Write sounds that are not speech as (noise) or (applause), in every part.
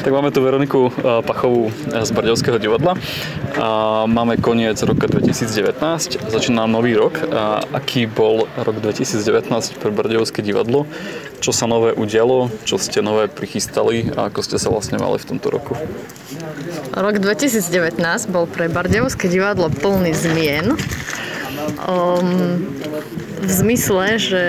Tak máme tu Veroniku eh, Pachovú eh, z Bardejovského divadla. Máme koniec roka 2019, začína nový rok. Aký bol rok 2019 pre Bardejovské divadlo? Čo sa nové udialo? Čo ste nové prichystali? A ako ste sa vlastne mali v tomto roku? Rok 2019 bol pre Bardejovské divadlo plný zmien. Um, v zmysle, že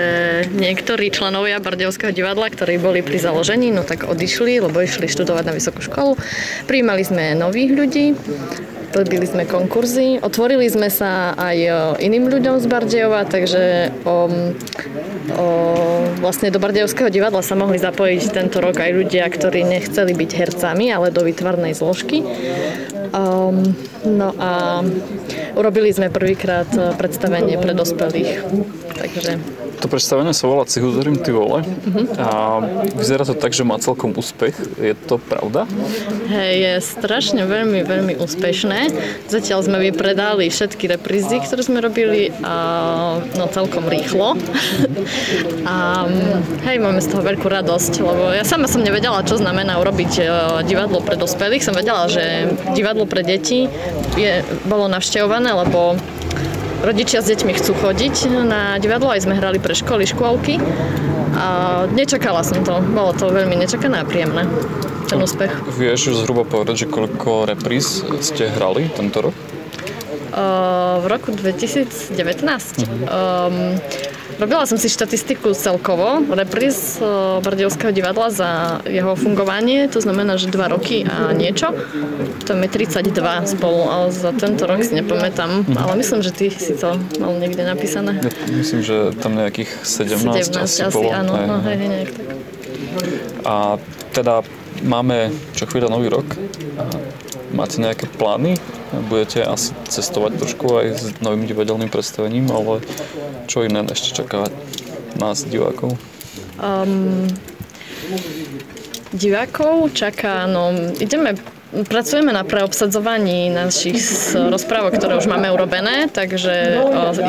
niektorí členovia Bardejovského divadla, ktorí boli pri založení, no tak odišli, lebo išli študovať na vysokú školu. Prijímali sme nových ľudí, robili sme konkurzy, otvorili sme sa aj iným ľuďom z Bardejova, takže o, o, vlastne do Bardejovského divadla sa mohli zapojiť tento rok aj ľudia, ktorí nechceli byť hercami, ale do vytvarnej zložky. Um, no a urobili sme prvýkrát predstavenie pre dospelých. Takže to predstavenie sa volá Cihuzerim ty vole a vyzerá to tak, že má celkom úspech. Je to pravda? Hej, je strašne veľmi, veľmi úspešné. Zatiaľ sme vypredali všetky reprízy, ktoré sme robili a no celkom rýchlo. (laughs) a hej, máme z toho veľkú radosť, lebo ja sama som nevedela, čo znamená urobiť e, divadlo pre dospelých. Som vedela, že divadlo pre deti je, bolo navštevované, lebo rodičia s deťmi chcú chodiť na divadlo, aj sme hrali pre školy, škôlky a nečakala som to. Bolo to veľmi nečakané a príjemné, ten úspech. Vieš zhruba povedať, že koľko repríz ste hrali tento rok? Uh, v roku 2019. Uh-huh. Um, robila som si štatistiku celkovo, repríz uh, Bardejovského divadla za jeho fungovanie, to znamená, že dva roky a niečo. To je 32 spolu, ale za tento rok si nepamätám, ale myslím, že ty si to mal niekde napísané. Myslím, že tam nejakých 17, 17 asi, asi bolo. áno, no, hej, hej, nejak tak. A teda máme čo chvíľa nový rok. Máte nejaké plány? Budete asi cestovať trošku aj s novým divadelným predstavením, ale čo iné ešte čaká nás, divákov? Um, divákov čaká, no ideme Pracujeme na preobsadzovaní našich rozprávok, ktoré už máme urobené, takže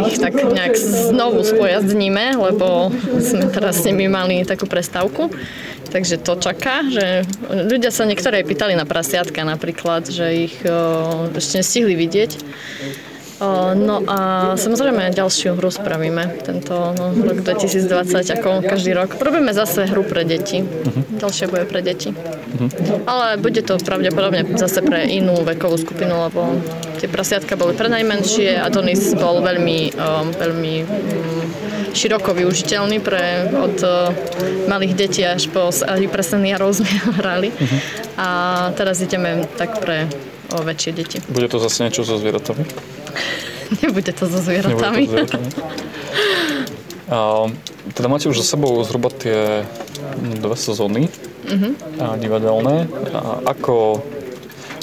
ich tak nejak znovu spojazdníme, lebo sme teraz s nimi mali takú prestávku. Takže to čaká, že ľudia sa niektoré pýtali na prasiatka napríklad, že ich ešte nestihli vidieť. No a samozrejme ďalšiu hru spravíme tento no, rok 2020 ako každý rok. Robíme zase hru pre deti. Uh-huh. Ďalšia bude pre deti. Uh-huh. Ale bude to pravdepodobne zase pre inú vekovú skupinu, lebo tie prasiatka boli pre najmenšie a Donis bol veľmi, um, veľmi um, široko využiteľný pre od uh, malých detí až po aj pre seniorov sme (laughs) hrali. Uh-huh. A teraz ideme tak pre o väčšie deti. Bude to zase niečo so zvieratami? (laughs) Nebude to so zvieratami. Nebude to so zvieratami. A, teda máte už za sebou zhruba tie dve sezóny uh-huh. a divadelné. A ako,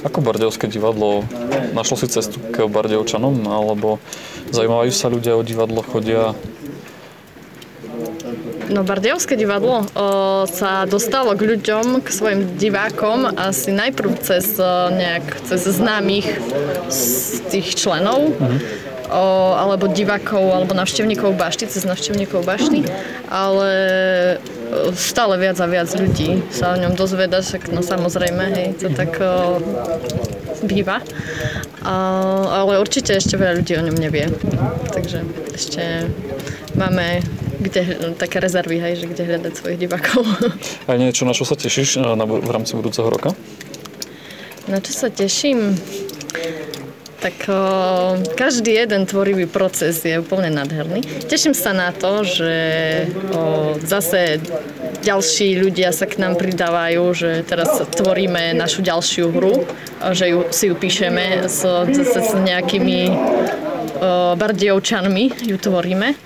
ako Bardejovské divadlo našlo si cestu k Bardejovčanom? Alebo zaujímajú sa ľudia o divadlo, chodia No Bardejovské divadlo o, sa dostalo k ľuďom, k svojim divákom asi najprv cez o, nejak, cez známych z tých členov. Uh-huh. O, alebo divákov, alebo navštevníkov bašty, cez navštevníkov bašty, ale stále viac a viac ľudí sa o ňom dozveda, však no samozrejme, hej, to tak o, býva. A, ale určite ešte veľa ľudí o ňom nevie. Takže ešte máme kde, také rezervy, hej, že kde hľadať svojich divákov. (laughs) A niečo, na čo sa tešíš na, v rámci budúceho roka? Na čo sa teším? Tak o, každý jeden tvorivý proces je úplne nádherný. Teším sa na to, že o, zase ďalší ľudia sa k nám pridávajú, že teraz tvoríme našu ďalšiu hru, že ju, si ju píšeme s, s, s nejakými Bardejovčanmi, ju tvoríme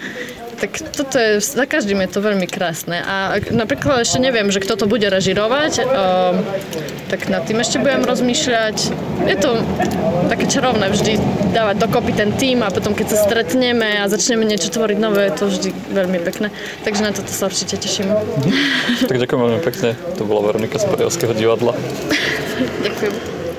tak toto je, za každým je to veľmi krásne. A napríklad ešte neviem, že kto to bude režirovať, uh, tak nad tým ešte budem rozmýšľať. Je to také čarovné vždy dávať dokopy ten tým a potom keď sa stretneme a začneme niečo tvoriť nové, je to vždy veľmi pekné. Takže na toto sa určite teším. tak ďakujem veľmi pekne. To bola Veronika z Bariovského divadla. (laughs) ďakujem.